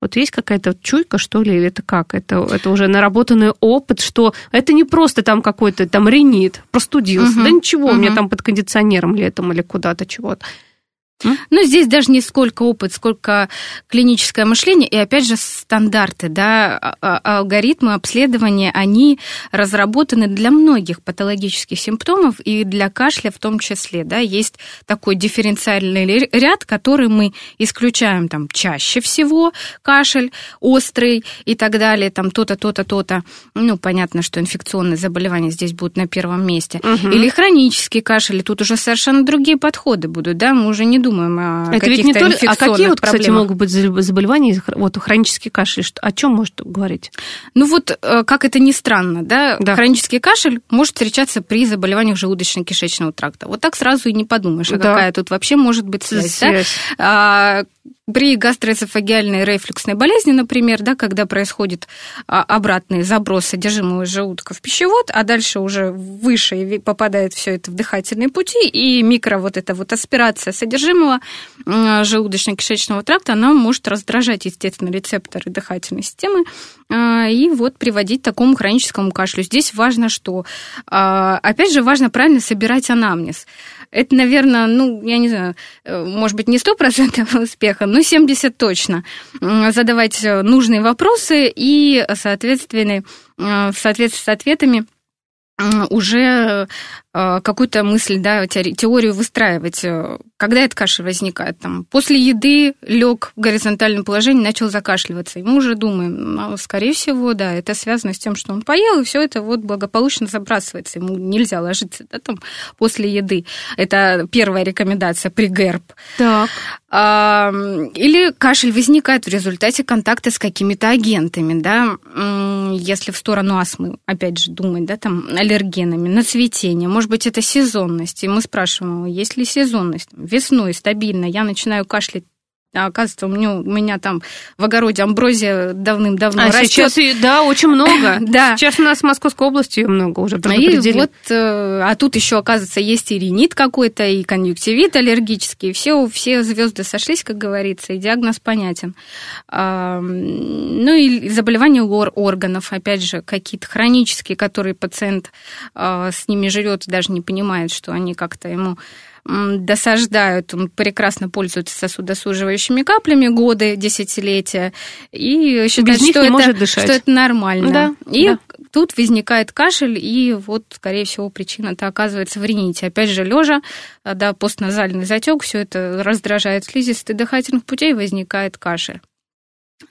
Вот есть какая-то чуйка, что ли, или это как? Это, это уже наработанный опыт, что это не просто там какой-то там ринит, простудился. Угу, да ничего, угу. у меня там под кондиционером летом или куда-то чего-то.
Ну, здесь даже не сколько опыт, сколько клиническое мышление, и опять же стандарты, да, а, а, алгоритмы обследования, они разработаны для многих патологических симптомов и для кашля в том числе, да, есть такой дифференциальный ряд, который мы исключаем там чаще всего, кашель острый и так далее, там то-то, то-то, то-то, ну, понятно, что инфекционные заболевания здесь будут на первом месте, угу. или хронический кашель, и тут уже совершенно другие подходы будут, да, мы уже не думаем о Это ведь не только... А
какие
вот,
кстати, могут быть заболевания, вот хронический кашель, о чем может говорить?
Ну вот, э, как это ни странно, да, да. хронический кашель может встречаться при заболеваниях желудочно-кишечного тракта. Вот так сразу и не подумаешь, а да. какая тут вообще может быть связь. связь. Да? При гастроэзофагиальной рефлюксной болезни, например, да, когда происходит а, обратный заброс содержимого желудка в пищевод, а дальше уже выше попадает все это в дыхательные пути, и микро вот эта вот аспирация содержимого желудочно-кишечного тракта, она может раздражать, естественно, рецепторы дыхательной системы а, и вот приводить к такому хроническому кашлю. Здесь важно что? А, опять же, важно правильно собирать анамнез. Это, наверное, ну, я не знаю, э, может быть, не сто процентов успеха, но 70 точно. Задавать э, нужные вопросы и, соответственно, э, в соответствии с ответами уже Э, какую-то мысль, да, теорию выстраивать. Э, когда эта кашель возникает? Там, после еды лег в горизонтальном положении, начал закашливаться. И мы уже думаем, ну, скорее всего, да, это связано с тем, что он поел, и все это вот благополучно забрасывается. Ему нельзя ложиться да, там, после еды. Это первая рекомендация при ГЭРБ.
Так.
А, или кашель возникает в результате контакта с какими-то агентами, да, если в сторону астмы, опять же, думать, да, там, аллергенами, на цветение, может быть, это сезонность. И мы спрашиваем его, есть ли сезонность. Весной стабильно я начинаю кашлять а оказывается, у меня, у меня там в огороде амброзия давным-давно а растет.
сейчас, да, очень много. да. Сейчас у нас в Московской области много уже
И вот, э, а тут еще, оказывается, есть и ринит какой-то, и конъюнктивит аллергический. Все, все звезды сошлись, как говорится, и диагноз понятен. Ну и заболевания органов, опять же, какие-то хронические, которые пациент а, с ними живет, даже не понимает, что они как-то ему досаждают, он прекрасно пользуется сосудосуживающими каплями годы, десятилетия, и считает, что, это, что это нормально. Да, и да. тут возникает кашель, и вот, скорее всего, причина-то оказывается в рините. Опять же, лежа, да, постназальный затек, все это раздражает слизистые дыхательных путей, возникает кашель.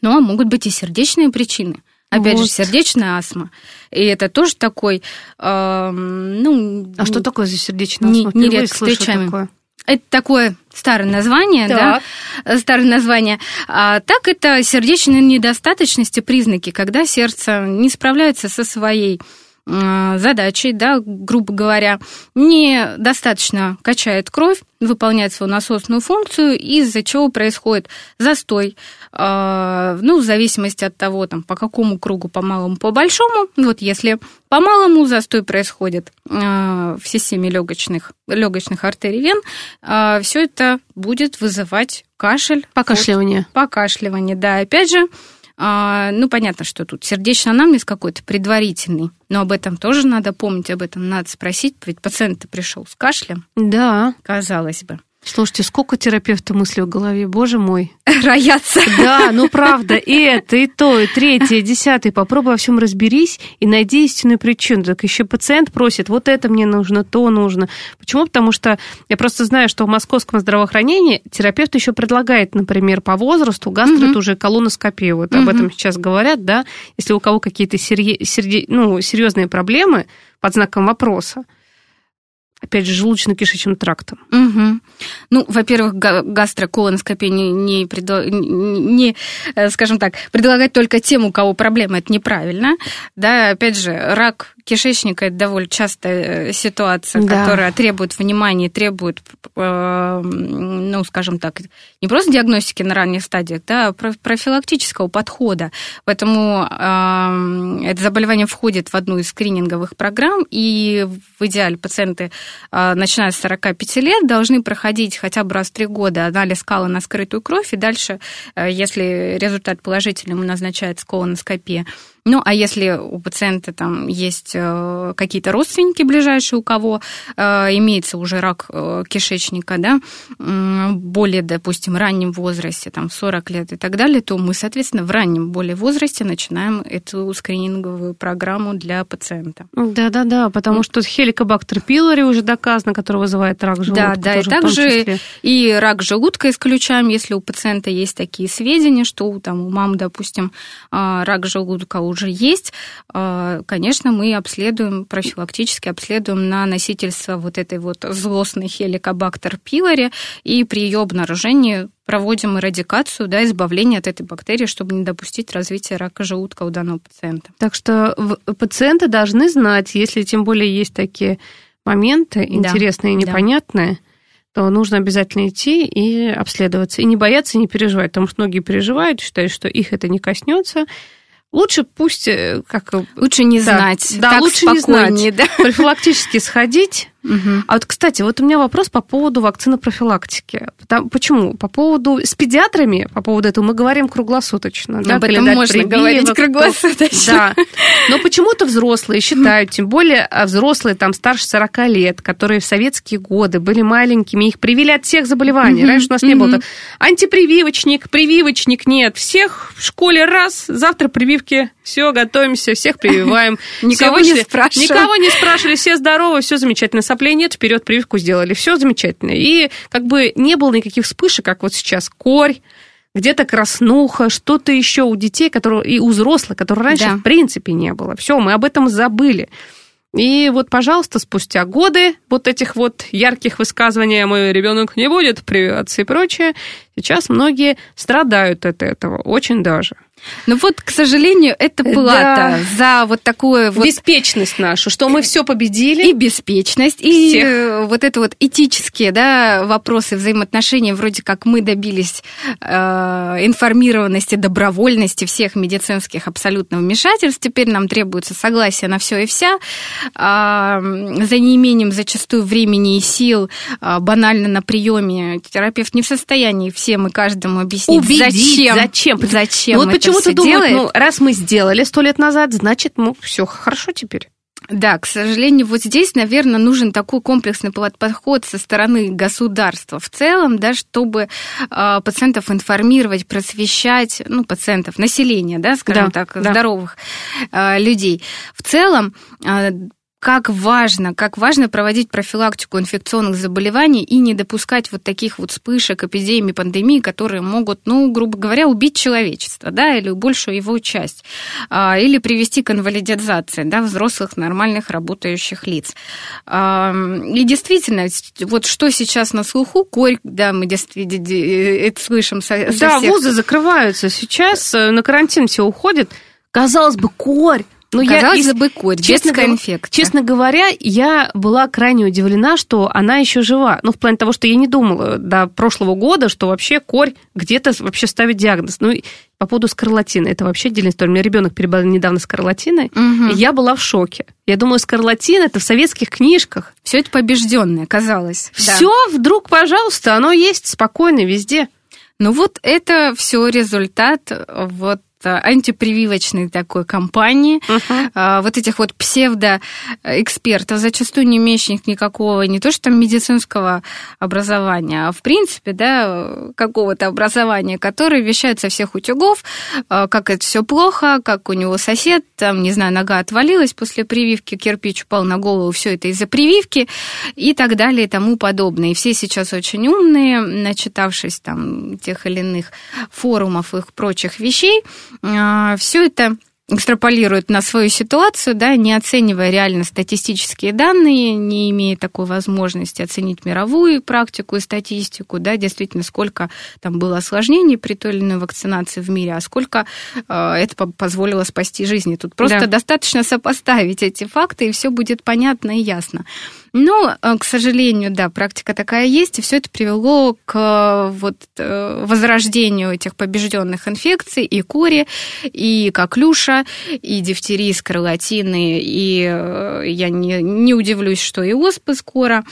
Ну, а могут быть и сердечные причины. Опять вот. же, сердечная астма. И это тоже такой, э, ну...
А что такое за сердечная астма?
Не, нередко встречаемый. Такое. Это такое старое название, так. да, старое название. А, так это сердечные недостаточности признаки, когда сердце не справляется со своей задачей, да, грубо говоря, недостаточно качает кровь, выполняет свою насосную функцию, из-за чего происходит застой, э, ну, в зависимости от того, там, по какому кругу, по малому, по большому. Вот если по малому застой происходит э, в системе легочных, легочных артерий вен, э, все это будет вызывать кашель.
Покашливание.
Покашливание, да. Опять же, а, ну, понятно, что тут сердечный анамнез какой-то предварительный, но об этом тоже надо помнить, об этом надо спросить, ведь пациент пришел с кашлем.
Да.
Казалось бы.
Слушайте, сколько терапевта мысли в голове, боже мой.
Роятся.
Да, ну правда, и это, и то, и третье, и десятое. Попробуй во всем разберись и найди истинную причину. Так еще пациент просит, вот это мне нужно, то нужно. Почему? Потому что я просто знаю, что в московском здравоохранении терапевт еще предлагает, например, по возрасту гастро угу. уже колоноскопию. Вот угу. об этом сейчас говорят, да. Если у кого какие-то серье... серде... ну, серьезные проблемы под знаком вопроса, опять же, желудочно-кишечным трактом.
Угу. Ну, во-первых, гастроколоноскопия не, не, предо... не, э, скажем так, предлагать только тем, у кого проблема, это неправильно. Да, опять же, рак кишечника это довольно частая э, ситуация, да. которая требует внимания, требует, э, ну, скажем так, не просто диагностики на ранних стадиях, да, а профилактического подхода. Поэтому это заболевание входит в одну из скрининговых программ, и в идеале пациенты а, начиная с 45 лет, должны проходить хотя бы раз в три года анализ кала на скрытую кровь, и дальше, э, если результат положительный, ему назначается колоноскопия. Ну, а если у пациента там есть э, какие-то родственники ближайшие, у кого э, имеется уже рак э, кишечника, да, более, допустим, раннем возрасте, там, 40 лет и так далее, то мы, соответственно, в раннем более возрасте начинаем эту скрининговую программу для пациента.
Да-да-да, потому что хеликобактер пилори уже доказано, который вызывает рак желудка.
Да, да, и также и рак желудка исключаем, если у пациента есть такие сведения, что там, у мамы, допустим, рак желудка уже уже есть, а, конечно, мы обследуем, профилактически обследуем на носительство вот этой вот злостной хеликобактер пилори, и при ее обнаружении проводим эрадикацию, да, избавление от этой бактерии, чтобы не допустить развития рака желудка у данного пациента.
Так что пациенты должны знать, если тем более есть такие моменты интересные да, и непонятные, да то нужно обязательно идти и обследоваться. И не бояться, и не переживать, потому что многие переживают, считают, что их это не коснется, Лучше пусть э, как
лучше не да, знать,
да, лучше не знать, да? профилактически сходить, Угу. А вот, кстати, вот у меня вопрос по поводу вакцины профилактики. Почему? По поводу... С педиатрами, по поводу этого, мы говорим круглосуточно.
Да, Об этом можно прививок, говорить круглосуточно.
Да. Но почему-то взрослые считают, тем более а взрослые, там, старше 40 лет, которые в советские годы были маленькими, их привили от всех заболеваний. Угу. Раньше у нас не было антипрививочник, прививочник нет. Всех в школе раз, завтра прививки, все, готовимся, всех прививаем.
Никого не спрашивали.
Никого не спрашивали, все здоровы, все замечательно соплей нет, вперед прививку сделали, все замечательно. И как бы не было никаких вспышек, как вот сейчас корь, где-то краснуха, что-то еще у детей, которые, и у взрослых, которые раньше да. в принципе не было. Все, мы об этом забыли. И вот, пожалуйста, спустя годы вот этих вот ярких высказываний «мой ребенок не будет прививаться» и прочее, сейчас многие страдают от этого, очень даже.
Ну вот, к сожалению, это плата да. за вот такую вот...
Беспечность нашу, что мы все победили.
И беспечность, и Всех. вот это вот этические да, вопросы взаимоотношений, вроде как мы добились э, информированности, добровольности всех медицинских абсолютно вмешательств, теперь нам требуется согласие на все и вся, э, за неимением зачастую времени и сил, э, банально на приеме терапевт не в состоянии всем и каждому объяснить,
Убедить,
зачем.
Зачем?
Зачем
вот почему-то думают, ну, раз мы сделали сто лет назад, значит, ну, все хорошо теперь.
Да, к сожалению, вот здесь, наверное, нужен такой комплексный подход со стороны государства в целом, да, чтобы э, пациентов информировать, просвещать, ну, пациентов, населения, да, скажем да, так, да. здоровых э, людей. В целом, э, как важно, как важно проводить профилактику инфекционных заболеваний и не допускать вот таких вот вспышек, эпидемий, пандемий, которые могут, ну, грубо говоря, убить человечество, да, или большую его часть, а, или привести к инвалидизации, да, взрослых, нормальных, работающих лиц. А, и действительно, вот что сейчас на слуху, корь, да, мы действительно э, это слышим со,
со Да, всех. вузы закрываются сейчас, э, на карантин все уходят. Казалось бы, корь, Ну,
Казалось я, бы, корь, честно, инфекция.
Честно говоря, я была крайне удивлена, что она еще жива. Ну, в плане того, что я не думала до прошлого года, что вообще корь где-то вообще ставит диагноз. Ну, по поводу скарлатины, это вообще отдельная история. У меня ребенок переболел недавно скарлатиной, угу. и я была в шоке. Я думаю, скарлатин это в советских книжках.
Все это побежденное, казалось.
Все да. вдруг, пожалуйста, оно есть спокойно везде.
Ну вот это все результат вот антипрививочной такой кампании, uh-huh. вот этих вот псевдоэкспертов, зачастую не имеющих никакого, не то что там медицинского образования, а в принципе, да, какого-то образования, которые вещают со всех утюгов, а, как это все плохо, как у него сосед, там, не знаю, нога отвалилась после прививки, кирпич упал на голову, все это из-за прививки и так далее и тому подобное. И все сейчас очень умные, начитавшись там тех или иных форумов и прочих вещей, а, все это экстраполирует на свою ситуацию, да, не оценивая реально статистические данные, не имея такой возможности оценить мировую практику и статистику, да, действительно, сколько там было осложнений при той или иной вакцинации в мире, а сколько э, это позволило спасти жизни. Тут просто да. достаточно сопоставить эти факты, и все будет понятно и ясно. Э, к сожалению, да, практика такая есть, и все это привело к э, вот э, возрождению этих побежденных инфекций и кори, и коклюша, и дифтерии, скарлатины, и я не, не удивлюсь, что и оспы скоро.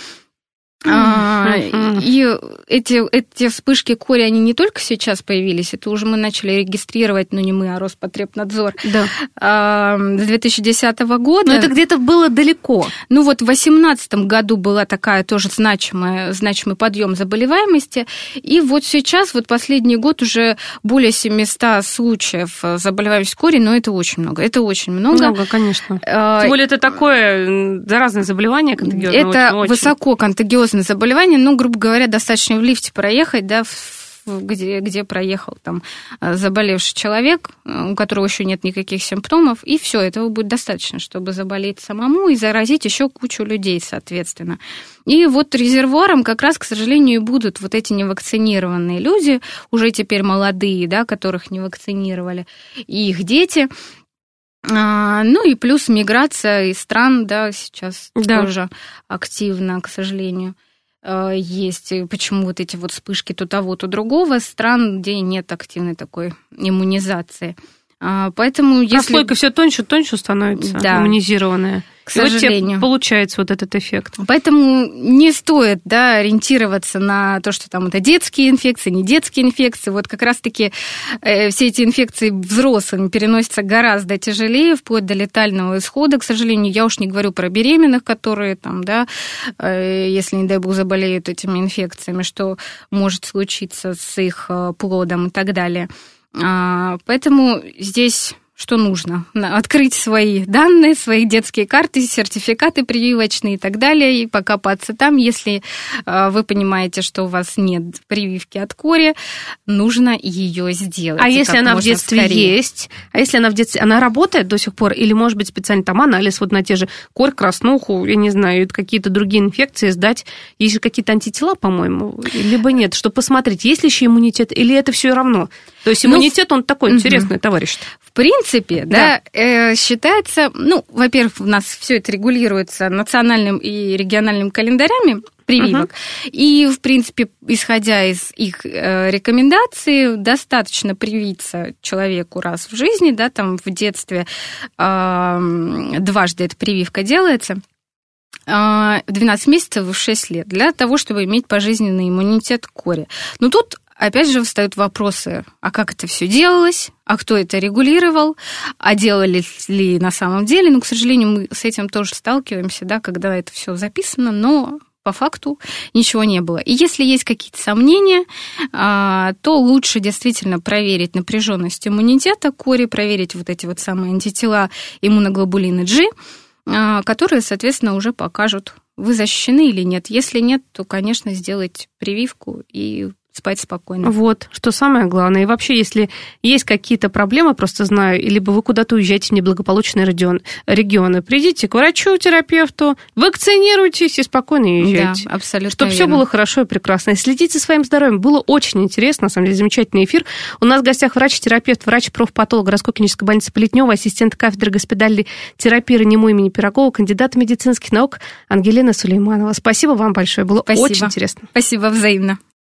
А, и эти, эти вспышки кори, они не только сейчас появились, это уже мы начали регистрировать, ну не мы, а Роспотребнадзор, да. а, с 2010 года.
Но это где-то было далеко.
Ну вот в 2018 году была такая тоже значимая, значимый подъем заболеваемости, и вот сейчас, вот последний год уже более 700 случаев заболеваемости кори, но это очень много, это очень много.
Много, конечно. А, Тем более это такое заразное заболевание
контагиозное. Это очень, высоко контагиозное на заболевание, ну, грубо говоря, достаточно в лифте проехать, да, где, где проехал там э, заболевший человек, э, у которого еще нет никаких симптомов, и все, этого будет достаточно, чтобы заболеть самому и заразить еще кучу людей, соответственно. И вот резервуаром как раз, к сожалению, и будут вот эти невакцинированные люди, уже теперь молодые, да, которых не вакцинировали, и их дети. А, ну и плюс миграция из стран, да, сейчас да. тоже активно, к сожалению, э, есть. Почему вот эти вот вспышки то того, то другого стран, где нет активной такой иммунизации. А, поэтому если...
Прослойка все тоньше, тоньше становится, да. иммунизированная.
К сожалению.
Вот получается вот этот эффект.
Поэтому не стоит да, ориентироваться на то, что там это детские инфекции, не детские инфекции. Вот как раз-таки э, все эти инфекции взрослыми переносятся гораздо тяжелее, вплоть до летального исхода. К сожалению, я уж не говорю про беременных, которые там, да, э, если, не дай бог, заболеют этими инфекциями, что может случиться с их э, плодом и так далее. А, поэтому здесь что нужно. Открыть свои данные, свои детские карты, сертификаты прививочные и так далее, и покопаться там. Если а, вы понимаете, что у вас нет прививки от кори, нужно ее сделать.
А если она в детстве скорее. есть? А если она в детстве... Она работает до сих пор? Или, может быть, специально там анализ вот на те же корь, краснуху, я не знаю, какие-то другие инфекции сдать? Есть же какие-то антитела, по-моему, либо нет, чтобы посмотреть, есть ли еще иммунитет, или это все равно? То есть ну, иммунитет, ну, он такой угу. интересный, товарищ.
В принципе, да, да э, считается, ну, во-первых, у нас все это регулируется национальным и региональным календарями прививок. Uh-huh. И, в принципе, исходя из их э, рекомендаций, достаточно привиться человеку раз в жизни, да, там в детстве э, дважды эта прививка делается. Э, в 12 месяцев и в 6 лет для того, чтобы иметь пожизненный иммунитет к коре. Но тут опять же встают вопросы, а как это все делалось, а кто это регулировал, а делали ли на самом деле. Ну, к сожалению, мы с этим тоже сталкиваемся, да, когда это все записано, но по факту ничего не было. И если есть какие-то сомнения, а, то лучше действительно проверить напряженность иммунитета кори, проверить вот эти вот самые антитела иммуноглобулины G, а, которые, соответственно, уже покажут, вы защищены или нет. Если нет, то, конечно, сделать прививку и спать спокойно.
Вот, что самое главное. И вообще, если есть какие-то проблемы, просто знаю, либо вы куда-то уезжаете в неблагополучные регион, регионы, придите к врачу, терапевту, вакцинируйтесь и спокойно езжайте.
Да, абсолютно
Чтобы все было хорошо и прекрасно. И следите за своим здоровьем. Было очень интересно, на самом деле, замечательный эфир. У нас в гостях врач-терапевт, врач-профпатолог городской клинической больницы Политнева, ассистент кафедры госпитальной терапии РНИМУ имени Пирогова, кандидат медицинских наук Ангелина Сулейманова. Спасибо вам большое, было
Спасибо.
очень интересно.
Спасибо взаимно.